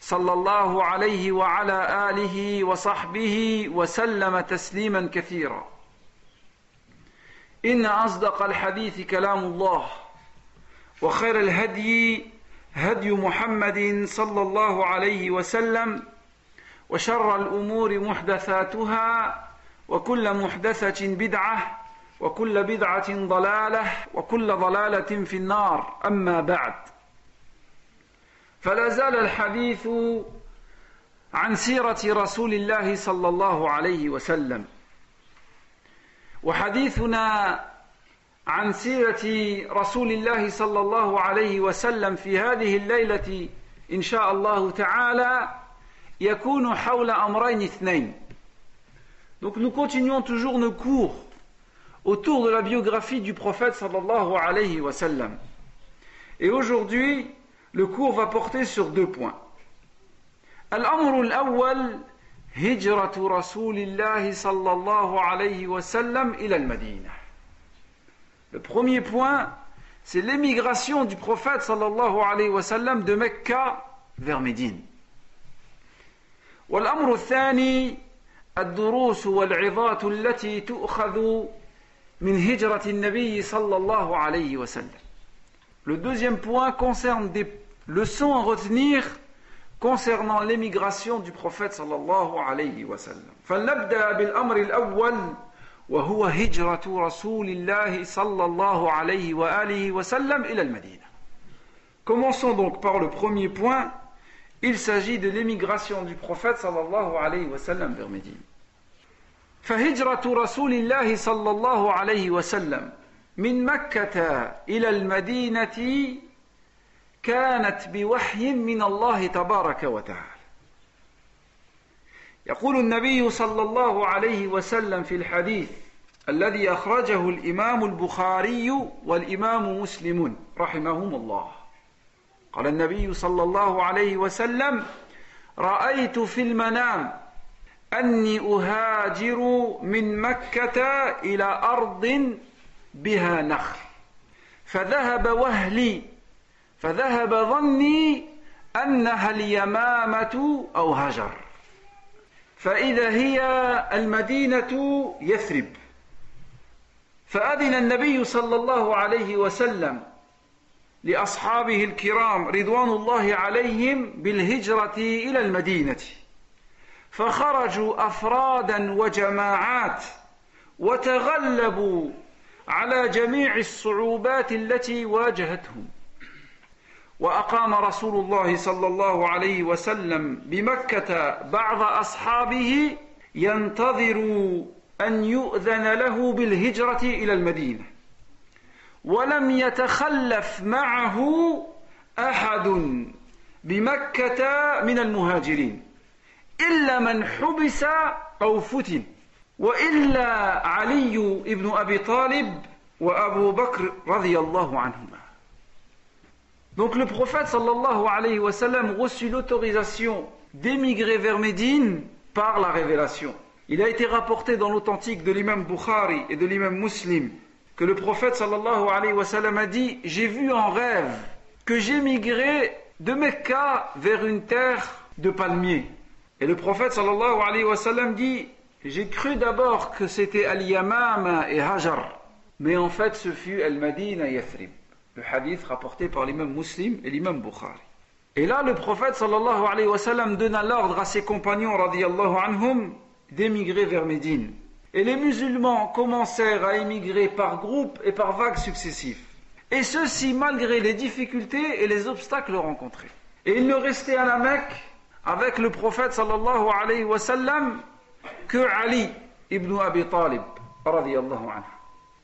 صلى الله عليه وعلى آله وصحبه وسلم تسليما كثيرا. إن أصدق الحديث كلام الله وخير الهدي هدي محمد صلى الله عليه وسلم وشر الأمور محدثاتها وكل محدثة بدعة وكل بدعة ضلالة وكل ضلالة في النار. أما بعد فلا زال الحديث عن سيرة رسول الله صلى الله عليه وسلم وحديثنا عن سيرة رسول الله صلى الله عليه وسلم في هذه الليلة إن شاء الله تعالى يكون حول أمرين اثنين Donc nous continuons toujours nos cours autour de la biographie du prophète sallallahu alayhi wa sallam. Et aujourd'hui, le cours va porter sur deux points. الأمر الأول هجرة رسول الله صلى الله عليه وسلم إلى المدينة. Le premier point, c'est l'émigration du prophète sallallahu alayhi wa sallam de Mecca vers Médine. والأمر الثاني الدروس والعظات التي تؤخذ من هجرة النبي صلى الله عليه وسلم. Le deuxième point concerne des leçons à retenir concernant l'émigration du prophète صلى الله عليه وسلم. فلنبدأ بالأمر الأول وهو هجرة رسول الله صلى الله عليه وآله وسلم إلى المدينة. Commençons donc par le premier point. Il s'agit de l'émigration du prophète صلى الله عليه وسلم vers Médine. فهجرة رسول الله صلى الله عليه وسلم من مكة إلى المدينة كانت بوحي من الله تبارك وتعالى. يقول النبي صلى الله عليه وسلم في الحديث الذي أخرجه الإمام البخاري والإمام مسلم رحمهم الله. قال النبي صلى الله عليه وسلم: رأيت في المنام أني أهاجر من مكة إلى أرض بها نخل فذهب وهلي فذهب ظني أنها اليمامة أو هجر. فإذا هي المدينة يثرب. فأذن النبي صلى الله عليه وسلم لأصحابه الكرام رضوان الله عليهم بالهجرة إلى المدينة. فخرجوا أفرادا وجماعات وتغلبوا على جميع الصعوبات التي واجهتهم. وأقام رسول الله صلى الله عليه وسلم بمكة بعض أصحابه ينتظر أن يؤذن له بالهجرة إلى المدينة. ولم يتخلف معه أحد بمكة من المهاجرين. إلا من حبس أو فتن. وإلا علي بن أبي طالب وأبو بكر رضي الله عنهما. Donc le prophète sallallahu alayhi wa sallam reçut l'autorisation d'émigrer vers Médine par la révélation. Il a été rapporté dans l'authentique de l'imam Bukhari et de l'imam Muslim que le prophète sallallahu alayhi wa sallam a dit J'ai vu en rêve que j'émigrais de Mecca vers une terre de palmiers. Et le prophète sallallahu alayhi wa sallam dit J'ai cru d'abord que c'était Al-Yamam et Hajar, mais en fait ce fut Al-Madina Yathrib. Le hadith rapporté par l'imam Muslim et l'imam Bukhari. Et là, le prophète sallallahu alayhi wa sallam donna l'ordre à ses compagnons radiyallahu anhum d'émigrer vers Médine. Et les musulmans commencèrent à émigrer par groupes et par vagues successives. Et ceci malgré les difficultés et les obstacles rencontrés. Et il ne restait à la Mecque avec le prophète sallallahu alayhi wa sallam que Ali ibn Abi Talib radiyallahu anhu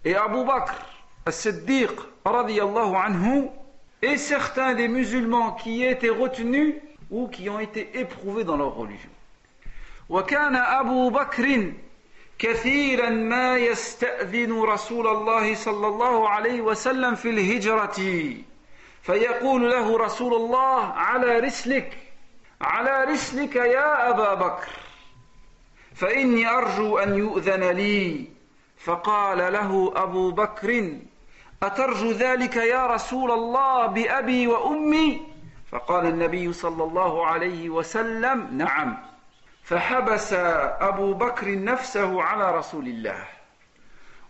et Abu Bakr as-Siddiq radiyallahu anhu et certains des musulmans qui étaient retenus ou qui ont été éprouvés dans leur religion. وكان أبو بكر كثيرا ما يستأذن رسول الله صلى الله عليه وسلم في الهجرة فيقول له رسول الله على رسلك على رسلك يا أبا بكر فإني أرجو أن يؤذن لي فقال له أبو بكر أترجو ذلك يا رسول الله بأبي وأمي؟ فقال النبي صلى الله عليه وسلم نعم. فحبس أبو بكر نفسه على رسول الله.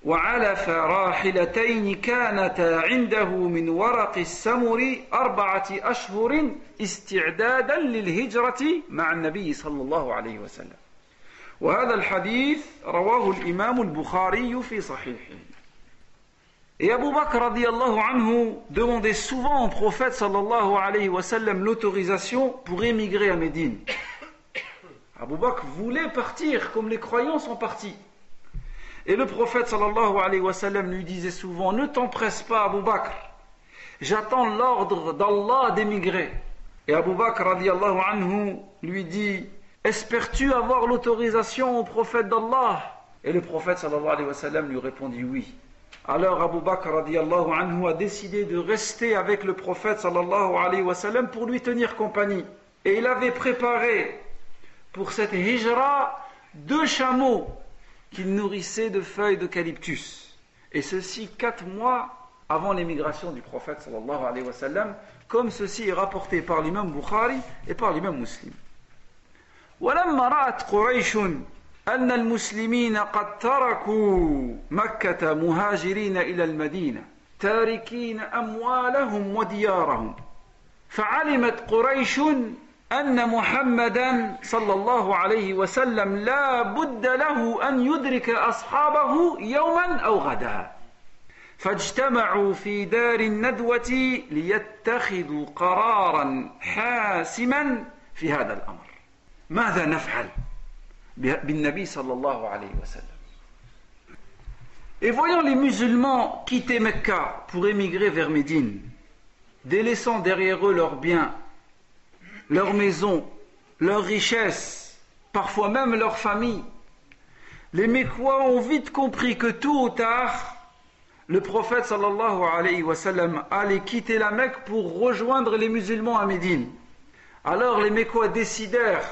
وعلف راحلتين كانتا عنده من ورق السمر أربعة أشهر استعدادا للهجرة مع النبي صلى الله عليه وسلم. وهذا الحديث رواه الإمام البخاري في صحيحه. Et Abu Bakr radiallahu anhu demandait souvent au prophète sallallahu alayhi wa sallam l'autorisation pour émigrer à Médine. Abu Bakr voulait partir comme les croyants sont partis. Et le prophète sallallahu alayhi wa sallam lui disait souvent Ne t'empresse pas, Abu Bakr, j'attends l'ordre d'Allah d'émigrer. Et Abu Bakr radiallahu anhu lui dit Espères-tu avoir l'autorisation au prophète d'Allah? Et le prophète sallallahu alayhi wa sallam lui répondit Oui. Alors Abu Bakr radiallahu anhu a décidé de rester avec le prophète sallallahu alayhi pour lui tenir compagnie. Et il avait préparé pour cette hijra deux chameaux qu'il nourrissait de feuilles d'eucalyptus. Et ceci quatre mois avant l'émigration du prophète sallallahu alayhi comme ceci est rapporté par l'imam Bukhari et par l'imam Muslim. أن المسلمين قد تركوا مكة مهاجرين إلى المدينة تاركين أموالهم وديارهم. فعلمت قريش أن محمدا صلى الله عليه وسلم لا بد له أن يدرك أصحابه يوما أو غدا. فاجتمعوا في دار الندوة ليتخذوا قرارا حاسما في هذا الأمر. ماذا نفعل؟ bin sallallahu alayhi wa. Et voyant les musulmans quitter Mecca pour émigrer vers Médine, délaissant derrière eux leurs biens, leurs maisons, leurs richesses, parfois même leurs familles, les Mécois ont vite compris que tôt ou tard, le prophète sallallahu alayhi wa allait quitter la Mecque pour rejoindre les musulmans à Médine. Alors les Mécois décidèrent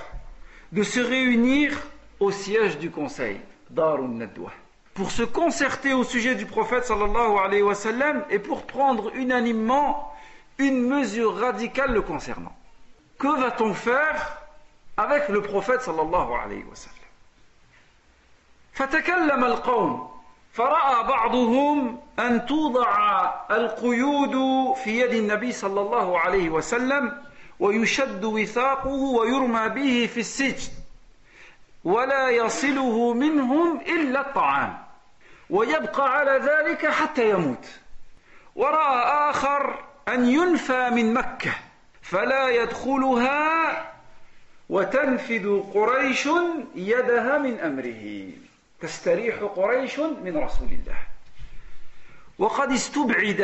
de se réunir au siège du conseil, Darun Nadwa, pour se concerter au sujet du prophète sallallahu alayhi wa sallam et pour prendre unanimement une mesure radicale le concernant. Que va-t-on faire avec le prophète sallallahu alayhi wa sallam فتكلم القوم فرأى بعضهم أن توضع القيود في يد النبي صلى الله عليه وسلم ويشد وثاقه ويرمى به في السجن ولا يصله منهم إلا الطعام. ويبقى على ذلك حتى يموت. ورأى آخر أن ينفى من مكة فلا يدخلها وتنفذ قريش يدها من أمره. تستريح قريش من رسول الله. وقد استبعد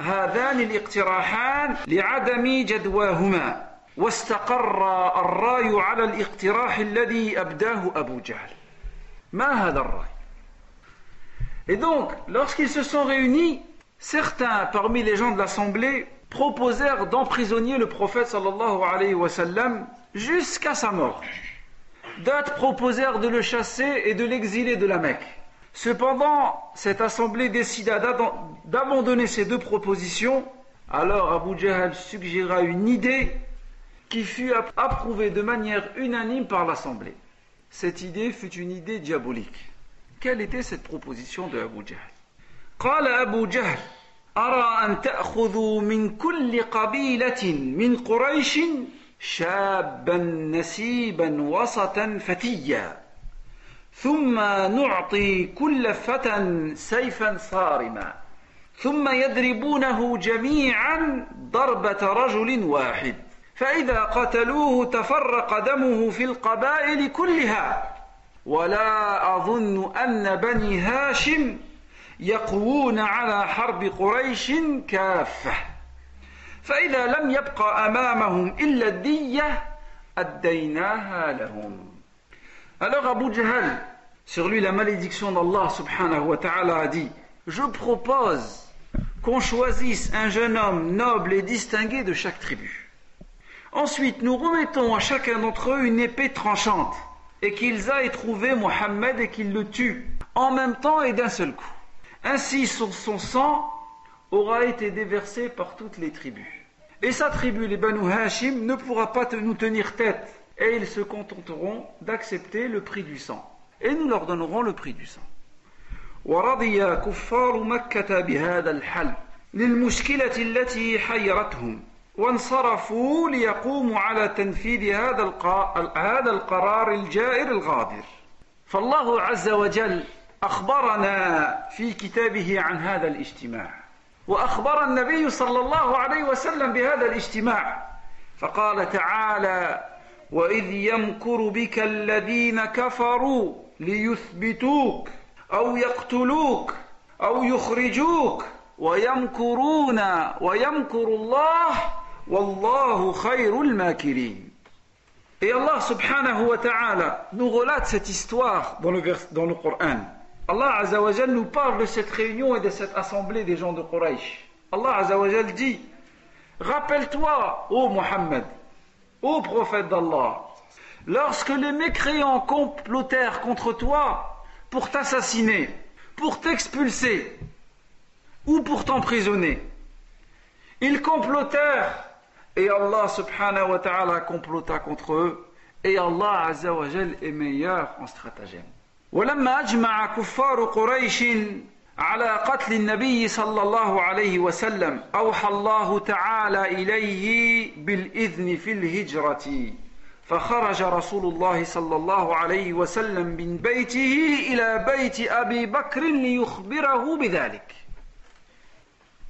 هذان الاقتراحان لعدم جدواهما. واستقر الراي على الاقتراح الذي أبداه أبو جهل ما هذا الراي Et donc, lorsqu'ils se sont réunis, certains parmi les gens de l'assemblée proposèrent d'emprisonner le prophète sallallahu alayhi wa sallam jusqu'à sa mort. D'autres proposèrent de le chasser et de l'exiler de la Mecque. Cependant, cette assemblée décida d'abandonner ces deux propositions. Alors Abu Jahl suggéra une idée qui fut approuvée de manière unanime par l'assemblée. Cette idée fut une idée diabolique. Quelle était cette proposition de Abu Jahl قال أبو جهل أرى أن تأخذوا من كل قبيلة من قريش شابا نسيبا وسطا فتيا ثم نعطي كل فتى سيفا صارما ثم يضربونه جميعا ضربة رجل واحد فإذا قتلوه تفرق دمه في القبائل كلها ولا أظن أن بني هاشم يقوون على حرب قريش كافة فإذا لم يبقى أمامهم إلا الدية أديناها لهم Alors Abu Jahl Sur lui, la malédiction d'Allah subhanahu wa ta'ala a dit Je propose qu'on choisisse un jeune homme noble et distingué de chaque tribu. Ensuite, nous remettons à chacun d'entre eux une épée tranchante et qu'ils aillent trouver Mohammed et qu'ils le tuent en même temps et d'un seul coup. Ainsi, son, sang aura été déversé par toutes les tribus. Et sa tribu, les Banu Hashim, ne pourra pas nous tenir tête et ils se contenteront d'accepter le prix du sang. Et nous leur donnerons le prix du sang. ورضي كفار مكة بهذا الحل للمشكلة التي حيرتهم وانصرفوا ليقوموا على تنفيذ هذا هذا القرار الجائر الغادر. فالله عز وجل أخبرنا في كتابه عن هذا الاجتماع وأخبر النبي صلى الله عليه وسلم بهذا الاجتماع. فقال تعالى وإذ يمكر بك الذين كفروا ليثبتوك أو يقتلوك أو يخرجوك ويمكرون ويمكر الله Wallahu khayrul makirin. Et Allah subhanahu wa ta'ala nous relate cette histoire dans le, vers, Coran. Allah nous parle de cette réunion et de cette assemblée des gens de Quraysh. Allah azawajal dit Rappelle-toi, ô Mohammed, ô prophète d'Allah, lorsque les mécréants complotèrent contre toi pour t'assassiner, pour t'expulser ou pour t'emprisonner, ils complotèrent et Allah subhanahu wa ta'ala complota contre eux et Allah azza wa est meilleur en stratagème. ولما أجمع كفار قريش على قتل النبي صلى الله عليه وسلم أوحى الله تعالى إليه بالإذن في الهجرة فخرج رسول الله صلى الله عليه وسلم من بيته إلى بيت أبي بكر ليخبره بذلك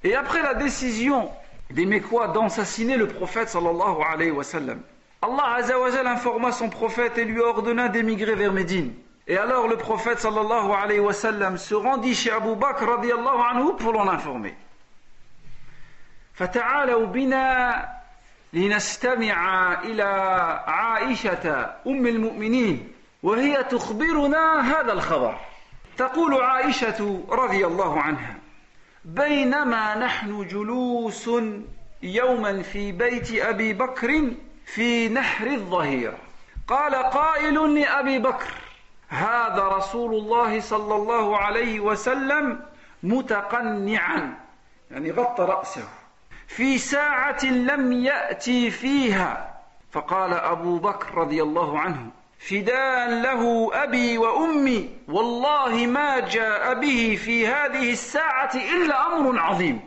Et après la décision des Mécois d'assassiner le prophète sallallahu alayhi wa sallam, Allah azawajal informa son prophète et lui ordonna d'émigrer vers Médine. Et alors le prophète sallallahu alayhi wa sallam se rendit chez Abu Bakr radiallahu anhu pour l'en informer. فتعالوا بنا لنستمع إلى عائشة أم المؤمنين وهي تخبرنا هذا الخبر تقول عائشة رضي الله عنها بينما نحن جلوس يوما في بيت أبي بكر في نحر الظهيرة قال قائل لأبي بكر هذا رسول الله صلى الله عليه وسلم متقنعا يعني غطى رأسه. في ساعة لم يأتي فيها فقال أبو بكر رضي الله عنه فداء له أبي وأمي والله ما جاء به في هذه الساعة إلا أمر عظيم.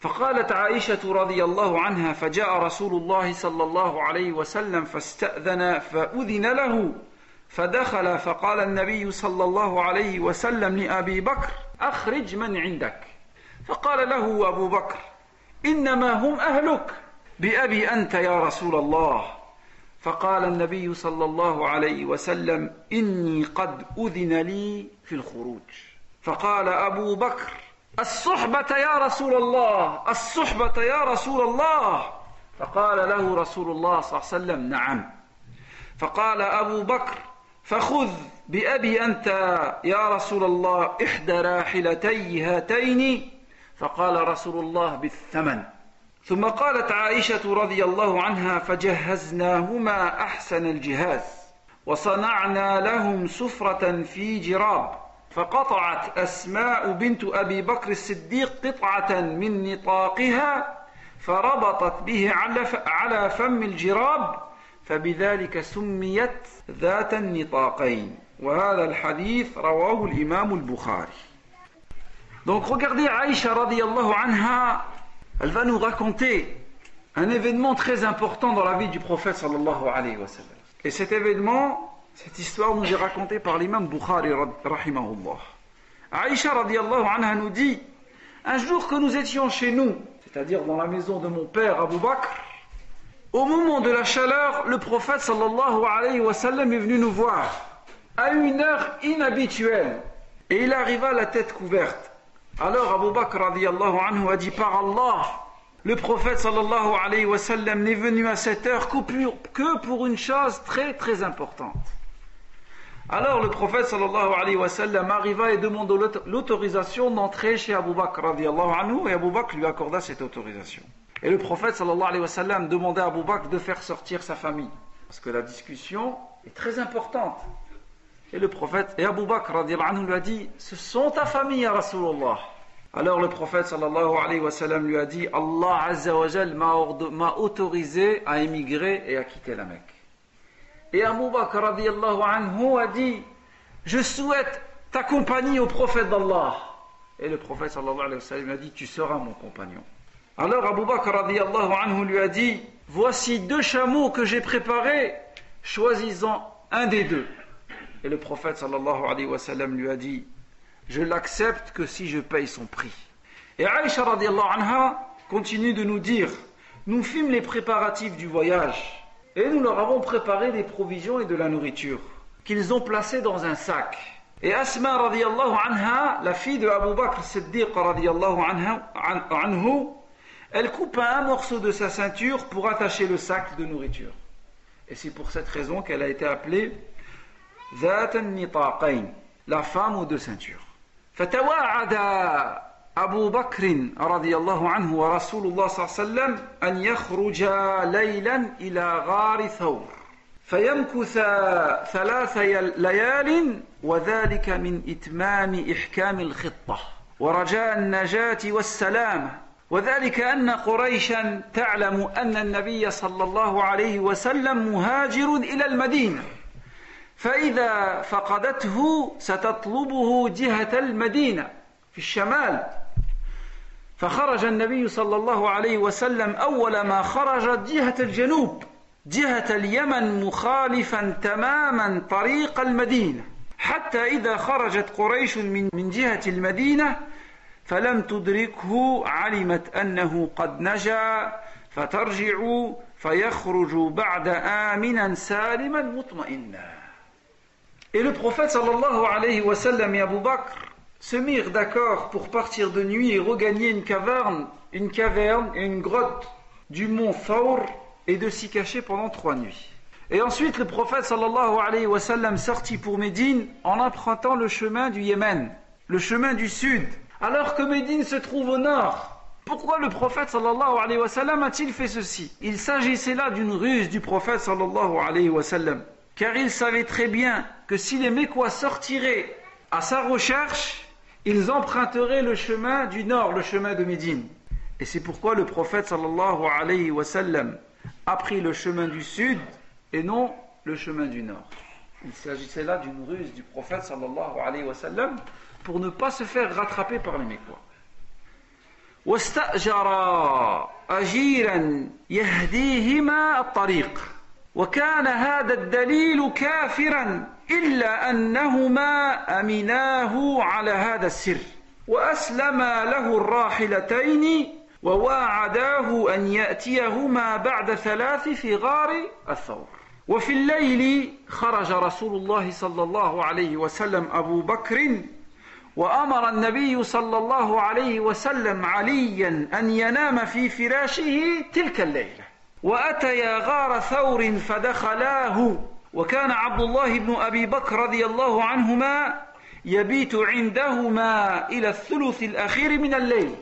فقالت عائشة رضي الله عنها فجاء رسول الله صلى الله عليه وسلم فاستأذن فأذن له فدخل فقال النبي صلى الله عليه وسلم لأبي بكر أخرج من عندك. فقال له أبو بكر إنما هم أهلك. بأبي أنت يا رسول الله. فقال النبي صلى الله عليه وسلم إني قد أذن لي في الخروج. فقال أبو بكر الصحبة يا رسول الله الصحبة يا رسول الله. فقال له رسول الله صلى الله عليه وسلم نعم. فقال أبو بكر فخذ بأبي أنت يا رسول الله إحدى راحلتي هاتين. فقال رسول الله بالثمن. ثم قالت عائشة رضي الله عنها فجهزناهما أحسن الجهاز وصنعنا لهم سفرة في جراب فقطعت أسماء بنت أبي بكر الصديق قطعة من نطاقها فربطت به على فم الجراب فبذلك سميت ذات النطاقين. وهذا الحديث رواه الإمام البخاري. Donc regardez Aïcha radiallahu anha, elle va nous raconter un événement très important dans la vie du prophète. Et cet événement, cette histoire nous est racontée par l'imam Bukhari rahimahullah. Aïcha radiallahu anha nous dit, un jour que nous étions chez nous, c'est-à-dire dans la maison de mon père Abu Bakr, au moment de la chaleur, le prophète est venu nous voir à une heure inhabituelle et il arriva la tête couverte. Alors Abu Bakr anhu a dit par Allah, le prophète sallallahu alayhi wa sallam n'est venu à cette heure que pour une chose très très importante. Alors le prophète sallallahu alayhi wa sallam arriva et demanda l'autorisation d'entrer chez Abu Bakr anhu et Abu Bakr lui accorda cette autorisation. Et le prophète sallallahu alayhi wa demanda à Abu Bakr de faire sortir sa famille. Parce que la discussion est très importante. Et le prophète, et Abu Bakr anhu lui a dit, ce sont ta famille Rasulullah. Alors le prophète sallallahu alayhi wa lui a dit, Allah azza wa m'a autorisé à émigrer et à quitter la Mecque. Et Abu Bakr anhu a dit Je souhaite ta compagnie au prophète d'Allah. Et le prophète sallallahu alayhi wa sallam a dit Tu seras mon compagnon. Alors Abu Bakr anhu lui a dit Voici deux chameaux que j'ai préparés, choisis-en un des deux. Et le prophète sallallahu alayhi wa sallam lui a dit Je l'accepte que si je paye son prix. Et Aïcha radiallahu anha continue de nous dire Nous fîmes les préparatifs du voyage. Et nous leur avons préparé des provisions et de la nourriture qu'ils ont placées dans un sac. Et Asma radiallahu anha, la fille de Abu Bakr Siddiq radiallahu anhu, elle coupa un morceau de sa ceinture pour attacher le sac de nourriture. Et c'est pour cette raison qu'elle a été appelée la femme aux deux ceintures. أبو بكر رضي الله عنه ورسول الله صلى الله عليه وسلم أن يخرج ليلا إلى غار ثور. فيمكث ثلاث ليال وذلك من إتمام إحكام الخطة. ورجاء النجاة والسلامة. وذلك أن قريشا تعلم أن النبي صلى الله عليه وسلم مهاجر إلى المدينة. فإذا فقدته ستطلبه جهة المدينة في الشمال. فخرج النبي صلى الله عليه وسلم أول ما خرج جهة الجنوب جهة اليمن مخالفا تماما طريق المدينة. حتى إذا خرجت قريش من من جهة المدينة فلم تدركه علمت أنه قد نجا فترجع فيخرج بعد آمنا سالما مطمئنا. Et le prophète sallallahu alayhi wa sallam et Abu Bakr se mirent d'accord pour partir de nuit et regagner une caverne, une caverne et une grotte du mont Thawr et de s'y cacher pendant trois nuits. Et ensuite le prophète sallallahu alayhi wa sallam sortit pour Médine en empruntant le chemin du Yémen, le chemin du sud, alors que Médine se trouve au nord. Pourquoi le prophète sallallahu alayhi wa sallam a-t-il fait ceci? Il s'agissait là d'une ruse du prophète sallallahu alayhi wa sallam, car il savait très bien que si les Mécois sortiraient à sa recherche, ils emprunteraient le chemin du nord, le chemin de Médine. Et c'est pourquoi le prophète sallallahu alayhi wa sallam a pris le chemin du sud et non le chemin du nord. Il s'agissait là d'une ruse du prophète sallallahu alayhi wa sallam pour ne pas se faire rattraper par les Mécois. واستأجر أجيرا يهديهما الطريق وكان هذا الدليل كافرا إلا أنهما أمناه على هذا السر وأسلما له الراحلتين وواعداه أن يأتيهما بعد ثلاث في غار الثور. وفي الليل خرج رسول الله صلى الله عليه وسلم أبو بكر وأمر النبي صلى الله عليه وسلم عليا أن ينام في فراشه تلك الليلة. وأتيا غار ثور فدخلاه وكان عبد الله بن أبي بكر رضي الله عنهما يبيت عندهما إلى الثلث الأخير من الليل.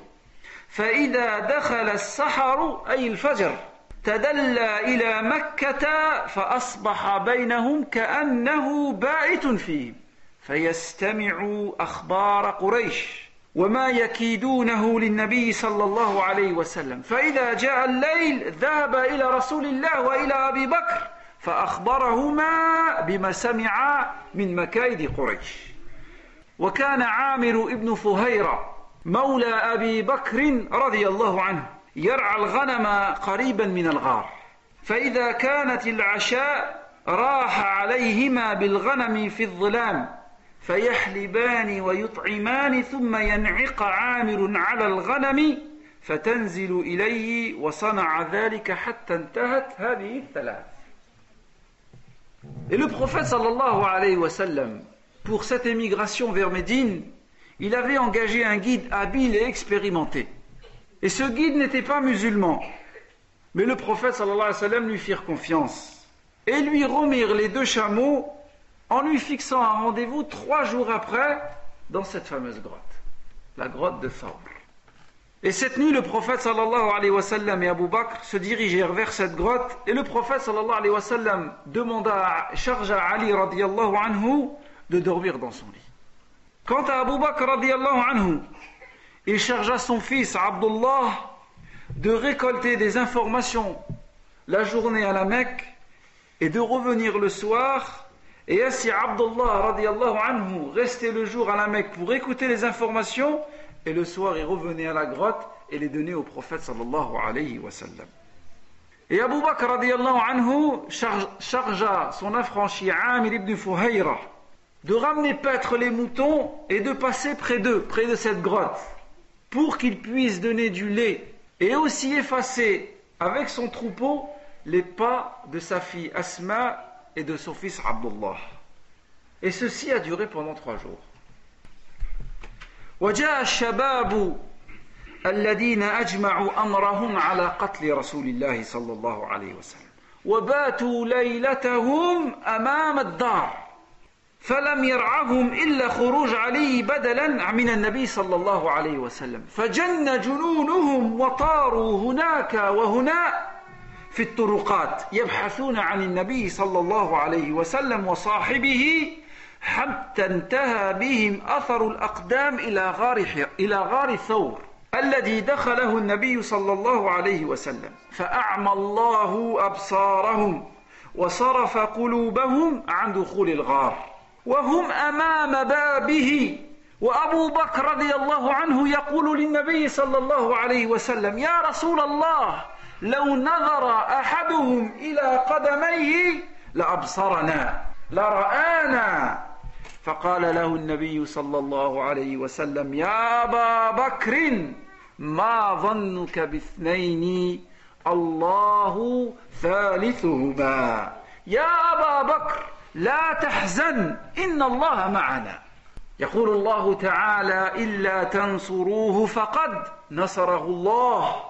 فإذا دخل السحر أي الفجر تدلى إلى مكة فأصبح بينهم كأنه بائت فيهم فيستمع أخبار قريش. وما يكيدونه للنبي صلى الله عليه وسلم. فإذا جاء الليل ذهب إلى رسول الله وإلى أبي بكر فأخبرهما بما سمع من مكايد قريش. وكان عامر ابن فهيرة مولى أبي بكر رضي الله عنه يرعى الغنم قريبا من الغار. فإذا كانت العشاء راح عليهما بالغنم في الظلام. فيحلبان ويطعمان ثم ينعق عامر على الغنم فتنزل إليه وصنع ذلك حتى انتهت هذه الثلاث Et le prophète sallallahu alayhi wa sallam, pour cette émigration vers Médine, il avait engagé un guide habile et expérimenté. Et ce guide n'était pas musulman. Mais le prophète sallallahu alayhi wa sallam lui firent confiance. Et lui remirent les deux chameaux en lui fixant un rendez-vous trois jours après dans cette fameuse grotte, la grotte de Thawr. Et cette nuit, le prophète sallallahu alayhi wa sallam et Abu Bakr se dirigèrent vers cette grotte et le prophète sallallahu alayhi wa sallam demanda, chargea Ali radiallahu anhu de dormir dans son lit. Quant à Abu Bakr radiallahu anhu, il chargea son fils Abdullah de récolter des informations la journée à la Mecque et de revenir le soir. Et ainsi Abdullah radiallahu anhu restait le jour à la Mecque pour écouter les informations et le soir il revenait à la grotte et les donnait au prophète sallallahu alayhi wa. Et Abu Bakr radiallahu anhu chargea son affranchi Amir ibn Fuhayra de ramener paître les moutons et de passer près d'eux, près de cette grotte, pour qu'ils puissent donner du lait et aussi effacer avec son troupeau les pas de sa fille Asma et de son fils Abdullah. Et ceci a duré pendant trois jours. وجاء الشباب الذين أجمعوا أمرهم على قتل رسول الله صلى الله عليه وسلم وباتوا ليلتهم أمام الدار فلم يرعهم إلا خروج علي بدلا من النبي صلى الله عليه وسلم فجن جنونهم وطاروا هناك وهنا في الطرقات يبحثون عن النبي صلى الله عليه وسلم وصاحبه حتى انتهى بهم أثر الأقدام إلى غار, إلى غار ثور الذي دخله النبي صلى الله عليه وسلم. فأعمى الله أبصارهم وصرف قلوبهم عن دخول الغار. وهم أمام بابه وأبو بكر رضي الله عنه يقول للنبي صلى الله عليه وسلم يا رسول الله لو نظر أحدهم إلى قدميه لأبصرنا لرآنا. فقال له النبي صلى الله عليه وسلم يا أبا بكر ما ظنك باثنين؟ الله ثالثهما. يا أبا بكر لا تحزن إن الله معنا. يقول الله تعالى إلا تنصروه فقد نصره الله.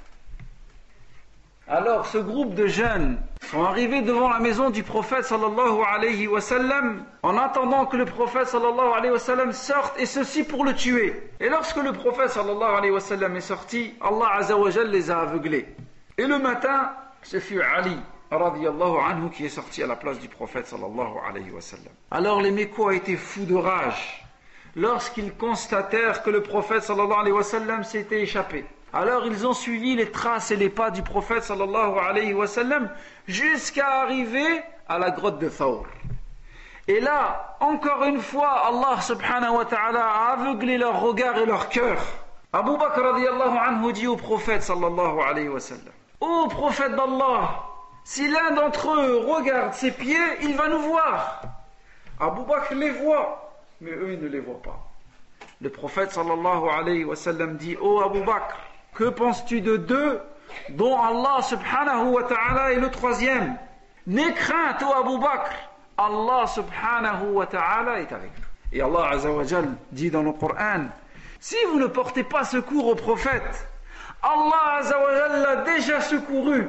Alors ce groupe de jeunes sont arrivés devant la maison du prophète sallallahu en attendant que le prophète sallallahu alayhi wa sallam sorte et ceci pour le tuer. Et lorsque le prophète sallallahu alayhi wa sallam est sorti, Allah azawajal les a aveuglés. Et le matin, ce fut Ali radiallahu anhu qui est sorti à la place du prophète sallallahu alayhi wa sallam. Alors les Mécois étaient fous de rage lorsqu'ils constatèrent que le prophète sallallahu alayhi wa sallam s'était échappé. Alors ils ont suivi les traces et les pas du prophète sallallahu alayhi wa sallam jusqu'à arriver à la grotte de Thawr. Et là, encore une fois, Allah subhanahu wa ta'ala a aveuglé leur regard et leur cœur. Abu Bakr radiallahu dit au prophète sallallahu alayhi wa sallam Ô prophète d'Allah, si l'un d'entre eux regarde ses pieds, il va nous voir. Abu Bakr les voit, mais eux ils ne les voient pas. Le prophète sallallahu alayhi wa sallam dit Ô Abu Bakr, que penses-tu de deux? Dont Allah subhanahu wa ta'ala est le troisième. N'aie crainte, ô Abu Bakr, Allah subhanahu wa ta'ala est avec nous. Et Allah azawajal dit dans le Coran Si vous ne portez pas secours au prophète, Allah azawajal l'a déjà secouru.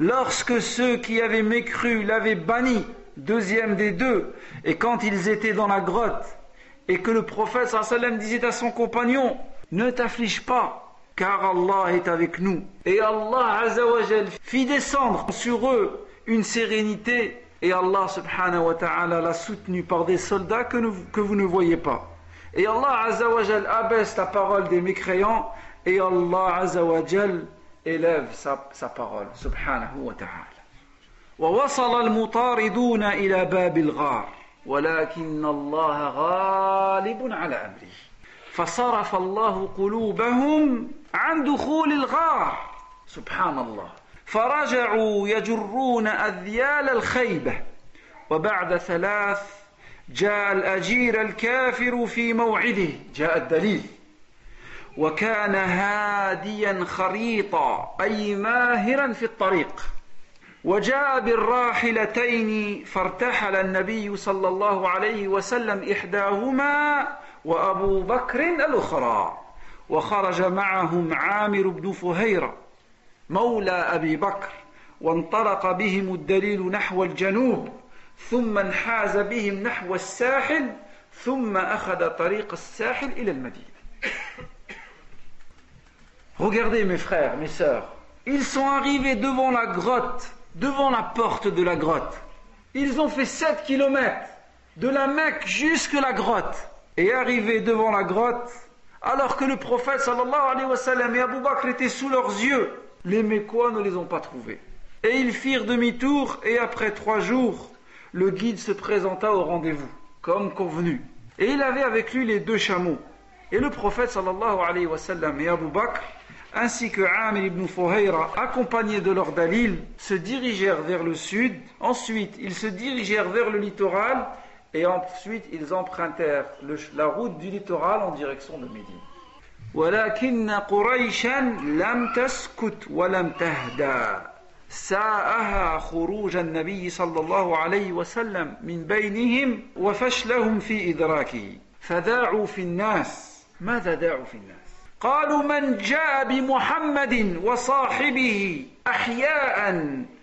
Lorsque ceux qui avaient mécru l'avaient banni, deuxième des deux, et quand ils étaient dans la grotte, et que le prophète sallam disait à son compagnon Ne t'afflige pas car Allah est avec nous. Et Allah Azzawajal fit descendre sur eux une sérénité et Allah subhanahu wa ta'ala l'a soutenu par des soldats que, que, vous ne voyez pas. Et Allah Azzawajal abaisse la parole des mécréants et Allah Azzawajal élève sa, sa parole subhanahu wa ta'ala. ووصل المطاردون إلى باب الغار ولكن الله غالب على أمره فصرف الله قلوبهم عن دخول الغار. سبحان الله فرجعوا يجرون أذيال الخيبة. وبعد ثلاث جاء الأجير الكافر في موعده. جاء الدليل. وكان هاديا خريطا أي ماهرا في الطريق. وجاء بالراحلتين فارتحل النبي صلى الله عليه وسلم إحداهما وأبو بكر الأخرى وخرج معهم عامر بن فهيرة مولى أبي بكر وانطلق بهم الدليل نحو الجنوب ثم انحاز بهم نحو الساحل ثم أخذ طريق الساحل إلى المدينة Regardez mes frères, mes sœurs, ils sont arrivés devant la grotte, devant la porte de la grotte. Ils ont fait 7 kilomètres de la Mecque jusqu'à la grotte. Et arrivés devant la grotte, alors que le prophète sallallahu alayhi wa sallam et Abu Bakr étaient sous leurs yeux, les Mécois ne les ont pas trouvés. Et ils firent demi-tour et après trois jours, le guide se présenta au rendez-vous, comme convenu. Et il avait avec lui les deux chameaux. Et le prophète sallallahu alayhi wa sallam et Abu Bakr ainsi que Amir ibn Fuhayra, accompagnés de leur dalil, se dirigèrent vers le sud. Ensuite, ils se dirigèrent vers le littoral et ensuite ils empruntèrent la route du littoral en direction de Médine. ولكن قريشا لم تسكت ولم تهدى. ساءها خروج النبي صلى الله عليه وسلم من بينهم وفشلهم في إدراكه. فذاعوا في الناس. ماذا داعوا في الناس؟ قالوا من جاء بمحمد وصاحبه احياء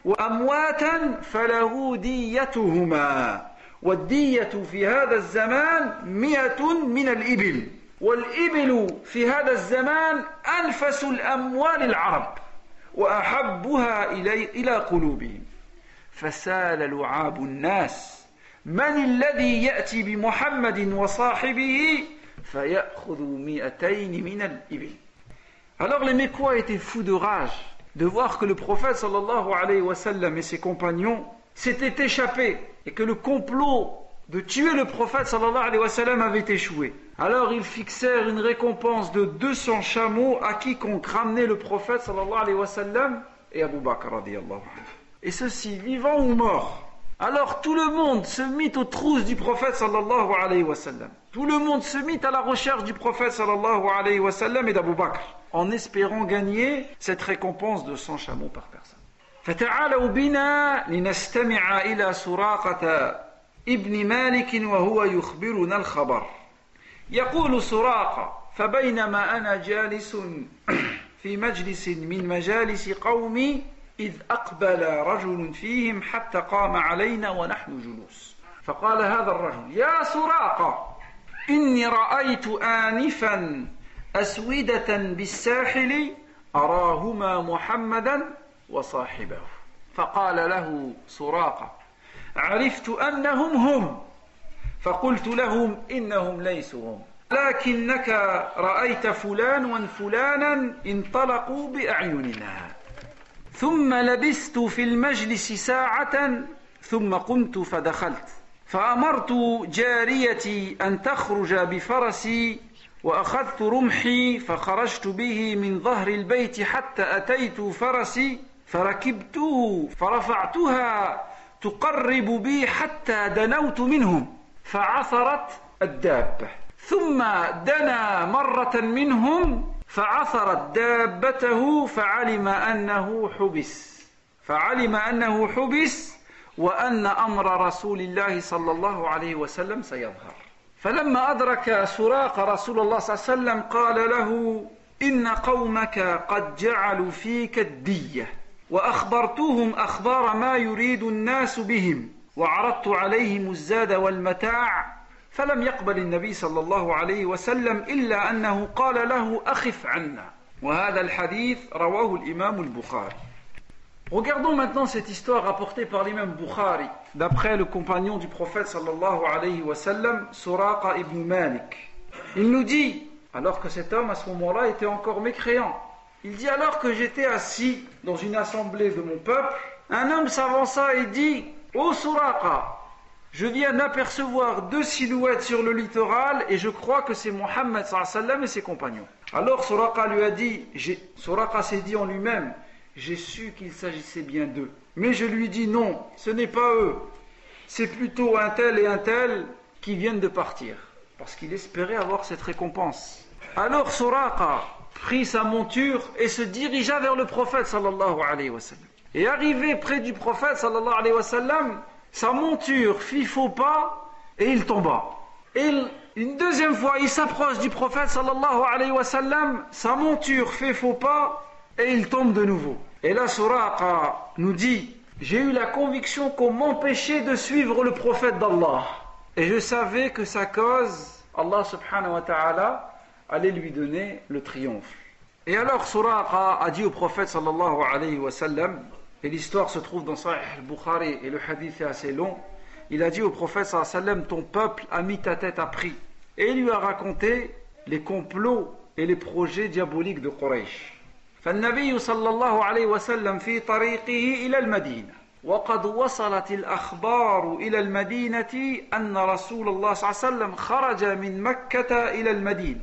وامواتا فله ديتهما. والدية في هذا الزمان مئة من الإبل والإبل في هذا الزمان أنفس الأموال العرب وأحبها الي إلى قلوبهم. فسال لعاب الناس من الذي يأتي بمحمد وصاحبه Alors les Mécois étaient fous de rage de voir que le prophète sallallahu alayhi wa sallam et ses compagnons s'étaient échappés et que le complot de tuer le prophète sallallahu alayhi wa sallam avait échoué. Alors ils fixèrent une récompense de 200 chameaux à quiconque ramenait le prophète sallallahu alayhi wa sallam et Abu Bakr radiallahu Et ceci, vivant ou mort. Alors tout le monde se mit aux trousses du prophète sallallahu alayhi wa sallam. Tout le monde se mit à la recherche du prophète sallallahu alayhi wa sallam et d'Abu Bakr en espérant gagner cette récompense de 100 chameaux par personne. فتعالوا بنا لنستمع إلى سراقة ابن مالك وهو يخبرنا الخبر. يقول سراقة فبينما أنا جالس في مجلس من مجالس قومي إذ أقبل رجل فيهم حتى قام علينا ونحن جلوس. فقال هذا الرجل يا سراقة إني رأيت آنفا أسودة بالساحل أراهما محمدا وصاحبه. فقال له سراقة عرفت أنهم هم. فقلت لهم إنهم ليسوا هم. لكنك رأيت فلان وفلانا انطلقوا بأعيننا. ثم لبثت في المجلس ساعة ثم قمت فدخلت. فأمرت جاريتي أن تخرج بفرسي وأخذت رمحي فخرجت به من ظهر البيت حتى أتيت فرسي. فركبته فرفعتها تقرب بي حتى دنوت منهم فعثرت الدابة. ثم دنا مرة منهم فعثرت دابته فعلم أنه حبس. فعلم أنه حبس وأن أمر رسول الله صلى الله عليه وسلم سيظهر. فلما أدرك سراق رسول الله صلى الله عليه وسلم قال له إن قومك قد جعلوا فيك الدية. وأخبرتهم أخبار ما يريد الناس بهم وعرضت عليهم الزاد والمتاع فلم يقبل النبي صلى الله عليه وسلم إلا أنه قال له أخف عنا وهذا الحديث رواه الإمام البخاري Regardons maintenant cette histoire rapportée par l'imam Bukhari, d'après le compagnon du prophète sallallahu alayhi wa sallam, Suraqa ibn Malik. Il nous dit, alors que cet homme à ce moment-là était encore mécréant, il dit alors que j'étais assis dans une assemblée de mon peuple, un homme s'avança et dit, Ô Suraqa, je viens d'apercevoir deux silhouettes sur le littoral et je crois que c'est Mohammed et ses compagnons. Alors Suraqa lui a dit, Suraqa s'est dit en lui-même, j'ai su qu'il s'agissait bien d'eux. Mais je lui dis non, ce n'est pas eux. C'est plutôt un tel et un tel qui viennent de partir. Parce qu'il espérait avoir cette récompense. Alors Suraqa prit sa monture et se dirigea vers le prophète sallallahu alayhi wa sallam. Et arrivé près du prophète sallallahu alayhi wa sallam, sa monture fit faux pas et il tomba. Et une deuxième fois, il s'approche du prophète sallallahu sa monture fait faux pas et il tombe de nouveau. Et là, Suraqa nous dit J'ai eu la conviction qu'on m'empêchait de suivre le prophète d'Allah. Et je savais que sa cause, Allah subhanahu wa ta'ala, allait lui donner le triomphe. Et alors Suraqa a dit au prophète sallallahu alayhi wa sallam, et l'histoire se trouve dans Sahih al-Bukhari et le hadith est assez long, il a dit au prophète sallallahu alayhi wa sallam, ton peuple a mis ta tête à prix. Et il lui a raconté les complots et les projets diaboliques de Quraysh. فالنبي صلى الله عليه وسلم في طريقه إلى المدينة وقد وصلت الأخبار إلى المدينة أن رسول الله صلى الله عليه وسلم خرج من مكة إلى المدينة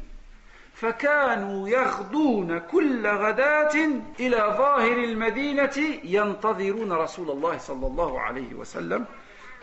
فكانوا يغدون كل غداة إلى ظاهر المدينة ينتظرون رسول الله صلى الله عليه وسلم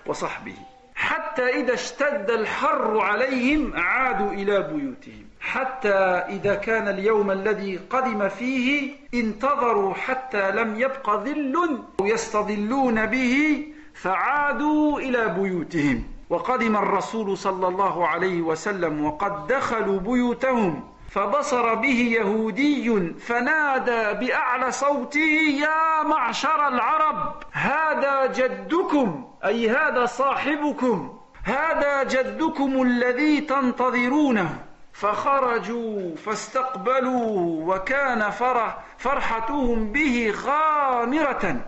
وصحبه. حتى إذا اشتد الحر عليهم عادوا إلى بيوتهم. حتى إذا كان اليوم الذي قدم فيه انتظروا حتى لم يبق ظل يستظلون به فعادوا إلى بيوتهم. وقدم الرسول صلى الله عليه وسلم وقد دخلوا بيوتهم فبصر به يهودي فنادى بأعلى صوته يا معشر العرب هذا جدكم أي هذا صاحبكم هذا جدكم الذي تنتظرونه. فخرجوا فاستقبلوه وكان فرح فرحتهم به غامرة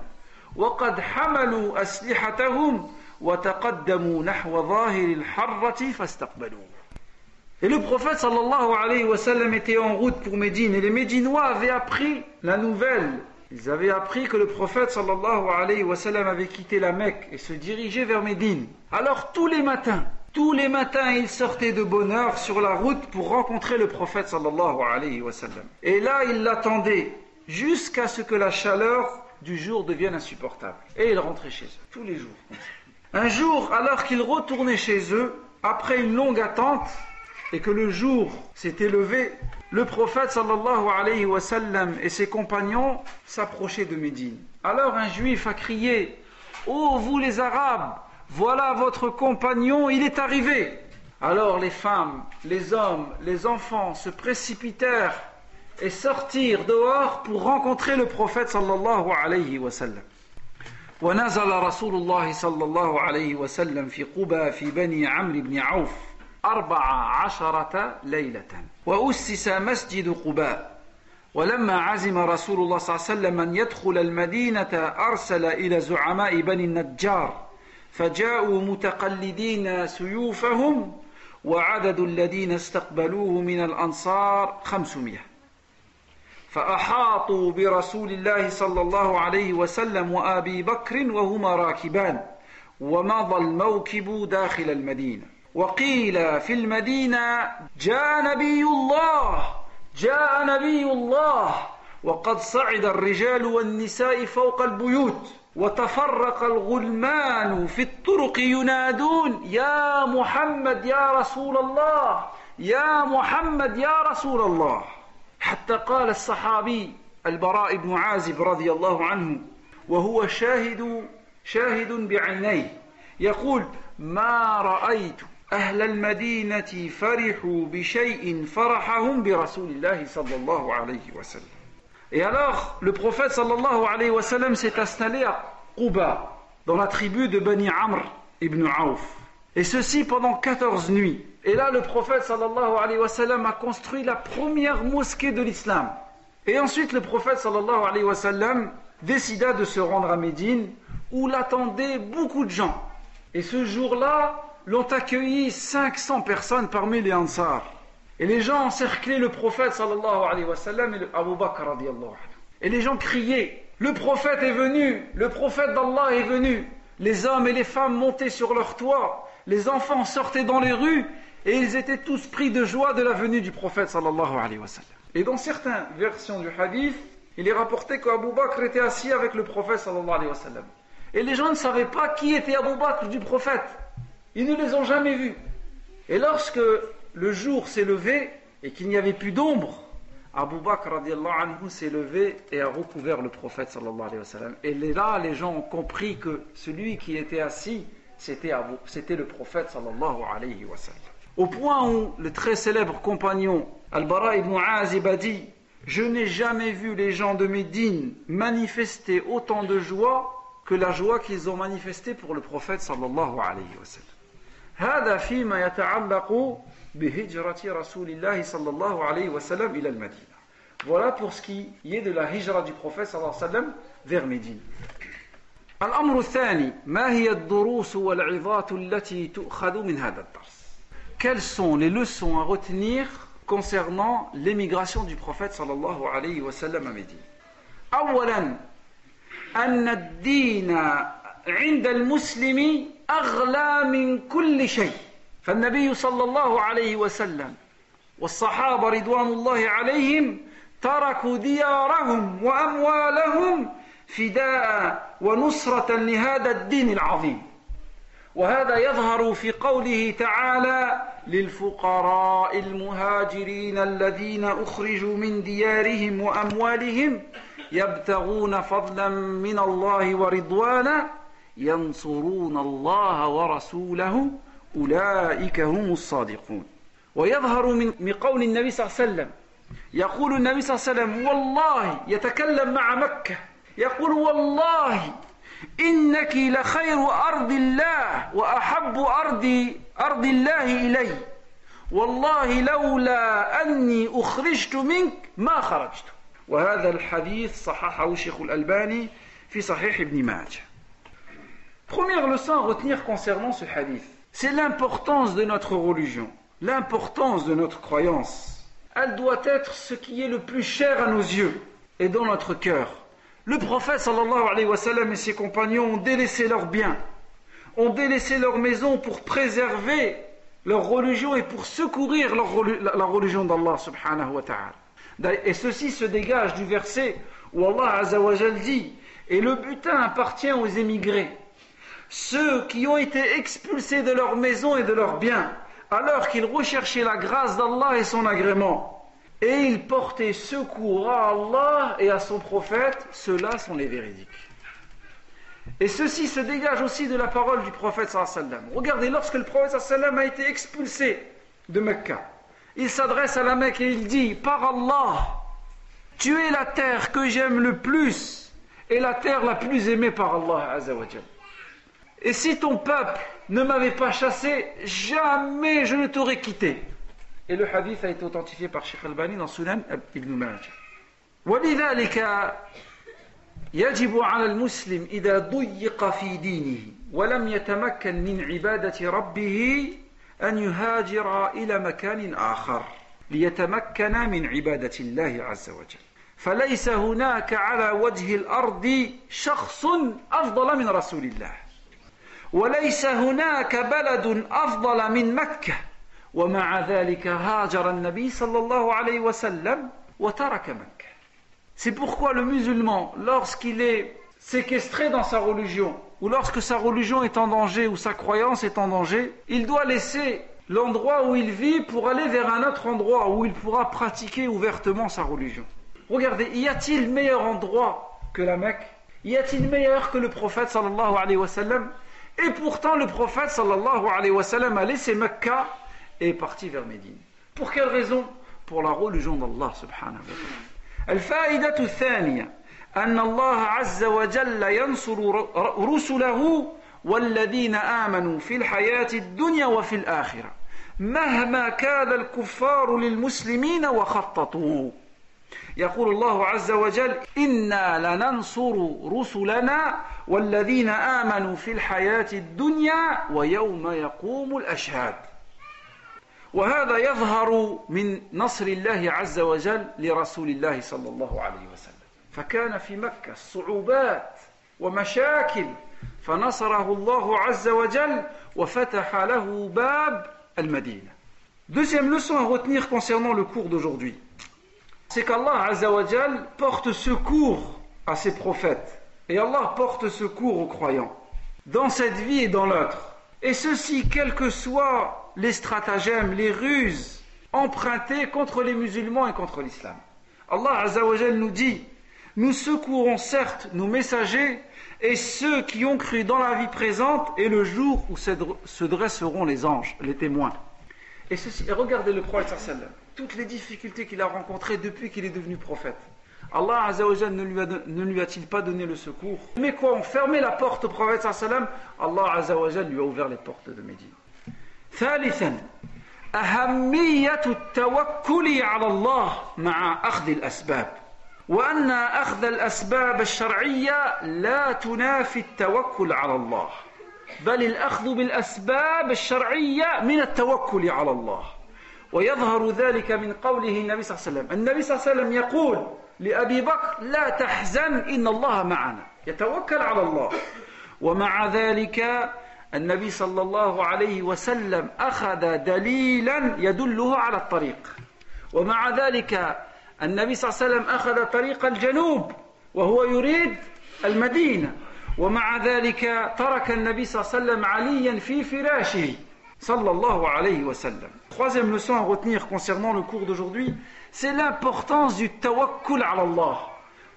وقد حملوا أسلحتهم وتقدموا نحو ظاهر الحرة فاستقبلوه. Et le prophète sallallahu alayhi wa sallam était en route pour Médine et les Médinois avaient appris la nouvelle. Ils avaient appris que le prophète sallallahu alayhi wa sallam avait quitté la Mecque et se dirigeait vers Médine. Alors tous les matins, tous les matins, ils sortaient de bonne heure sur la route pour rencontrer le prophète sallallahu alayhi wa sallam. Et là, ils l'attendaient jusqu'à ce que la chaleur du jour devienne insupportable. Et ils rentraient chez eux, tous les jours. Un jour, alors qu'ils retournaient chez eux, après une longue attente, et que le jour s'était levé, le prophète sallallahu alayhi wa sallam et ses compagnons s'approchaient de Médine. Alors un juif a crié Ô vous les Arabes, voilà votre compagnon, il est arrivé. Alors les femmes, les hommes, les enfants se précipitèrent et sortirent dehors pour rencontrer le prophète sallallahu alayhi wa sallam. ونزل رسول الله صلى الله عليه وسلم في قبى في بني عمرو بن عوف أربع عشرة ليلة. وأسس مسجد قباء. ولما عزم رسول الله صلى الله عليه وسلم أن يدخل المدينة أرسل إلى زعماء بني النجار. فجاءوا متقلدين سيوفهم وعدد الذين استقبلوه من الأنصار خمسمائة. فأحاطوا برسول الله صلى الله عليه وسلم وأبي بكر وهما راكبان. ومضى الموكب داخل المدينة. وقيل في المدينة جاء نبي الله جاء نبي الله. وقد صعد الرجال والنساء فوق البيوت وتفرق الغلمان في الطرق ينادون يا محمد يا رسول الله يا محمد يا رسول الله. حتى قال الصحابي البراء بن عازب رضي الله عنه وهو شاهد شاهد بعينيه يقول ما رأيت أهل المدينة فرحوا بشيء فرحهم برسول الله صلى الله عليه وسلم Et alors, le prophète sallallahu alayhi wa sallam s'est installé à Quba, dans la tribu de Bani Amr ibn Auf. Et ceci pendant 14 nuits. Et là, le prophète sallallahu alayhi wa sallam a construit la première mosquée de l'islam. Et ensuite, le prophète sallallahu alayhi wa sallam décida de se rendre à Médine, où l'attendaient beaucoup de gens. Et ce jour-là, l'ont accueilli 500 personnes parmi les Ansar. Et les gens encerclaient le prophète sallallahu et Abu Bakr. Et les gens criaient Le prophète est venu, le prophète d'Allah est venu. Les hommes et les femmes montaient sur leur toit, les enfants sortaient dans les rues et ils étaient tous pris de joie de la venue du prophète sallallahu. Et dans certaines versions du hadith, il est rapporté qu'Abu Bakr était assis avec le prophète sallallahu. Et les gens ne savaient pas qui était Abu Bakr du prophète. Ils ne les ont jamais vus. Et lorsque le jour s'est levé, et qu'il n'y avait plus d'ombre, Abu Bakr anhu s'est levé et a recouvert le prophète sallallahu alayhi wa sallam. Et là, les gens ont compris que celui qui était assis, c'était le prophète sallallahu alayhi wa sallam. Au point où le très célèbre compagnon Al-Bara ibn Azib a dit Je n'ai jamais vu les gens de Médine manifester autant de joie que la joie qu'ils ont manifestée pour le prophète sallallahu alayhi wa sallam. هذا فيما يتعلق بهجرة رسول الله صلى الله عليه وسلم إلى المدينة. Voilà pour ce qui est de la hijra du prophète صلى الله عليه وسلم vers Médine. الأمر الثاني ما هي الدروس والعظات التي تؤخذ من هذا الدرس؟ Quelles sont les leçons à retenir concernant l'émigration du prophète صلى الله عليه وسلم à Médine أولا أن الدين عند المسلم أغلى من كل شيء. فالنبي صلى الله عليه وسلم والصحابة رضوان الله عليهم تركوا ديارهم وأموالهم فداء ونصرة لهذا الدين العظيم. وهذا يظهر في قوله تعالى للفقراء المهاجرين الذين أخرجوا من ديارهم وأموالهم يبتغون فضلا من الله ورضوانا ينصرون الله ورسوله أولئك هم الصادقون. ويظهر من قول النبي صلى الله عليه وسلم يقول النبي صلى الله عليه وسلم والله يتكلم مع مكة يقول والله إنك لخير أرض الله وأحب أرض أرض الله إلي. والله لولا أني أخرجت منك ما خرجت. وهذا الحديث صححه الشيخ الألباني في صحيح ابن ماجه. Première leçon à retenir concernant ce hadith, c'est l'importance de notre religion, l'importance de notre croyance. Elle doit être ce qui est le plus cher à nos yeux et dans notre cœur. Le prophète sallallahu alayhi wa sallam et ses compagnons ont délaissé leurs biens, ont délaissé leurs maisons pour préserver leur religion et pour secourir la religion d'Allah subhanahu wa ta'ala. Et ceci se dégage du verset où Allah azawajal dit Et le butin appartient aux émigrés ceux qui ont été expulsés de leur maison et de leurs biens, alors qu'ils recherchaient la grâce d'Allah et son agrément, et ils portaient secours à Allah et à son prophète, ceux-là sont les véridiques. Et ceci se dégage aussi de la parole du prophète sallam. Regardez, lorsque le prophète sallam a été expulsé de Mecca, il s'adresse à la Mecque et il dit Par Allah, tu es la terre que j'aime le plus et la terre la plus aimée par Allah. Et si ton peuple ne m'avait pas chassé, jamais je ne t'aurais quitté. Et le hadith a été authentifié par Sheikh Al-Bani dans Sunan ibn Majah. ولذلك يجب على المسلم إذا ضيق في دينه ولم يتمكن من عبادة ربه أن يهاجر إلى مكان آخر ليتمكن من عبادة الله عز وجل فليس هناك على وجه الأرض شخص أفضل من رسول الله وليس هناك بلد أفضل من مكة ومع ذلك هاجر النبي صلى الله عليه وسلم وترك مكة C'est pourquoi le musulman, lorsqu'il est séquestré dans sa religion, ou lorsque sa religion est en danger, ou sa croyance est en danger, il doit laisser l'endroit où il vit pour aller vers un autre endroit où il pourra pratiquer ouvertement sa religion. Regardez, y a-t-il meilleur endroit que la Mecque Y a-t-il meilleur que le prophète sallallahu alayhi wa sallam Et pourtant, le prophète sallallahu alayhi wa sallam a laissé Mecca et est parti vers Médine. Pour quelle raison Pour la religion d'Allah subhanahu wa ta'ala. الفائدة الثانية أن الله عز وجل ينصر رسله والذين آمنوا في الحياة الدنيا وفي الآخرة مهما كان الكفار للمسلمين وخططوا يقول الله عز وجل إنا لننصر رسلنا والذين آمنوا في الحياة الدنيا ويوم يقوم الأشهاد. وهذا يظهر من نصر الله عز وجل لرسول الله صلى الله عليه وسلم. فكان في مكة صعوبات ومشاكل فنصره الله عز وجل وفتح له باب المدينة. Deuxième leçon à retenir concernant le cours d'aujourd'hui. C'est qu'Allah Azzawajal porte secours à ses prophètes et Allah porte secours aux croyants dans cette vie et dans l'autre. Et ceci, quels que soient les stratagèmes, les ruses emprunté contre les musulmans et contre l'islam. Allah Azzawajal nous dit Nous secourons certes nos messagers et ceux qui ont cru dans la vie présente et le jour où se dresseront les anges, les témoins. Et, ceci, regardez le prophète toutes les difficultés qu'il a rencontrées depuis qu'il est devenu prophète. Allah Azzawajal ne lui, a, ne lui a-t-il pas donné le secours Mais quoi, on fermait la porte au prophète sallam Allah Azzawajal lui a ouvert les portes de Médine. ثالثا أهمية التوكل على الله مع أخذ الأسباب وأن أخذ الأسباب الشرعية لا تنافي التوكل على الله بل الأخذ بالأسباب الشرعية من التوكل على الله ويظهر ذلك من قوله النبي صلى الله عليه وسلم. النبي صلى الله عليه وسلم يقول لأبي بكر لا تحزن إن الله معنا. يتوكل على الله. ومع ذلك النبي صلى الله عليه وسلم أخذ دليلا يدله على الطريق. ومع ذلك النبي صلى الله عليه وسلم أخذ طريق الجنوب وهو يريد المدينة. ومع ذلك ترك النبي صلى الله عليه وسلم عليا في فراشه. sallallahu alayhi wa sallam. Troisième leçon à retenir concernant le cours d'aujourd'hui, c'est l'importance du tawakkul ala Allah,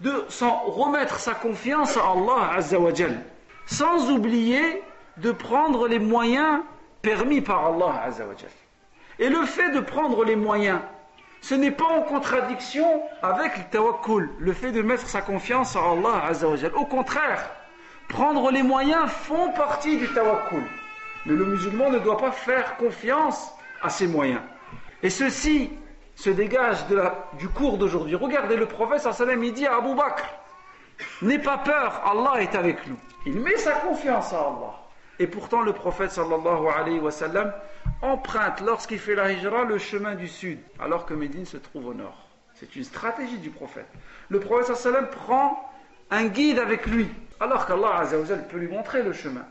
de s'en remettre sa confiance à Allah azzawajal, sans oublier de prendre les moyens permis par Allah azza wa azzawajal. Et le fait de prendre les moyens, ce n'est pas en contradiction avec le tawakkul, le fait de mettre sa confiance à Allah azzawajal. Au contraire, prendre les moyens font partie du tawakkul. Mais le musulman ne doit pas faire confiance à ses moyens. Et ceci se dégage du cours d'aujourd'hui. Regardez le prophète sallam, il dit à Abu Bakr, n'aie pas peur, Allah est avec nous. Il met sa confiance en Allah. Et pourtant le prophète sallallahu alayhi wa sallam emprunte lorsqu'il fait la hijra le chemin du sud, alors que Médine se trouve au nord. C'est une stratégie du prophète. Le prophète sallam prend un guide avec lui, alors qu'Allah peut lui montrer le chemin.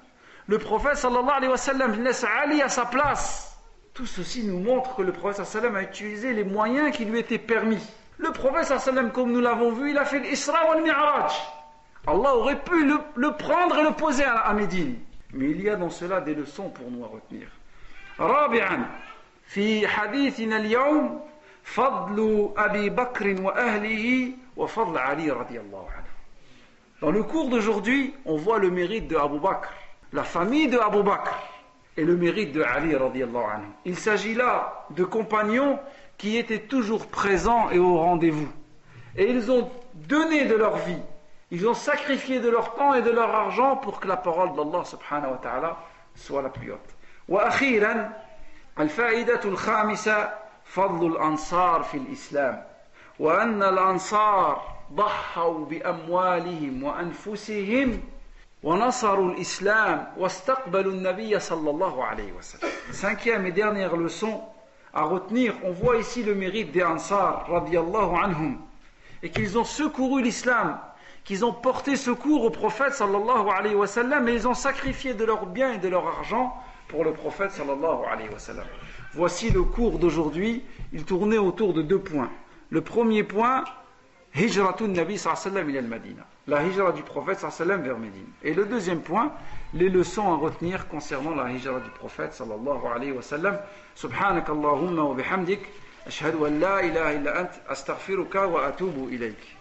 Le prophète sallallahu alayhi wa sallam laisse Ali à sa place. Tout ceci nous montre que le prophète sallam a utilisé les moyens qui lui étaient permis. Le prophète sallam, comme nous l'avons vu, il a fait l'Isra wal Mi'raj. Allah aurait pu le, prendre et le poser à, à Médine. Mais il y a dans cela des leçons pour nous à retenir. رابعا في حديثنا اليوم فضل أبي بكر وأهله وفضل علي رضي الله عنه Dans le cours d'aujourd'hui, on voit le mérite de Abu Bakr, la famille de Abu Bakr et le mérite de Ali radiallahu anhu. Il s'agit là de compagnons qui étaient toujours présents et au rendez-vous. Et ils ont donné de leur vie, ils ont sacrifié de leur temps et de leur argent pour que la parole d'Allah subhanahu wa ta'ala soit la plus haute. واخيرا الفائده الخامسه فضل الانصار في الاسلام وان الانصار ضحوا باموالهم وانفسهم ونصروا الاسلام واستقبلوا النبي صلى الله عليه وسلم cinquième et dernière leçon à retenir on voit ici le mérite des ansar radiallahu anhum et qu'ils ont secouru l'islam qu'ils ont porté secours au prophète sallallahu alayhi wa sallam et ils ont sacrifié de leurs biens et de leur argent pour le prophète sallallahu alayhi wa sallam. Voici le cours d'aujourd'hui. Il tournait autour de deux points. Le premier point, Hijratun Nabi sallallahu alayhi wa sallam la hijra du prophète vers Médine. Et le deuxième point, les leçons à retenir concernant la hijra du prophète sallallahu alayhi wa sallam. Subhanakallahumma wa bihamdik, ashhadu an la ilaha illa ant, astaghfiruka wa atubu ilayk.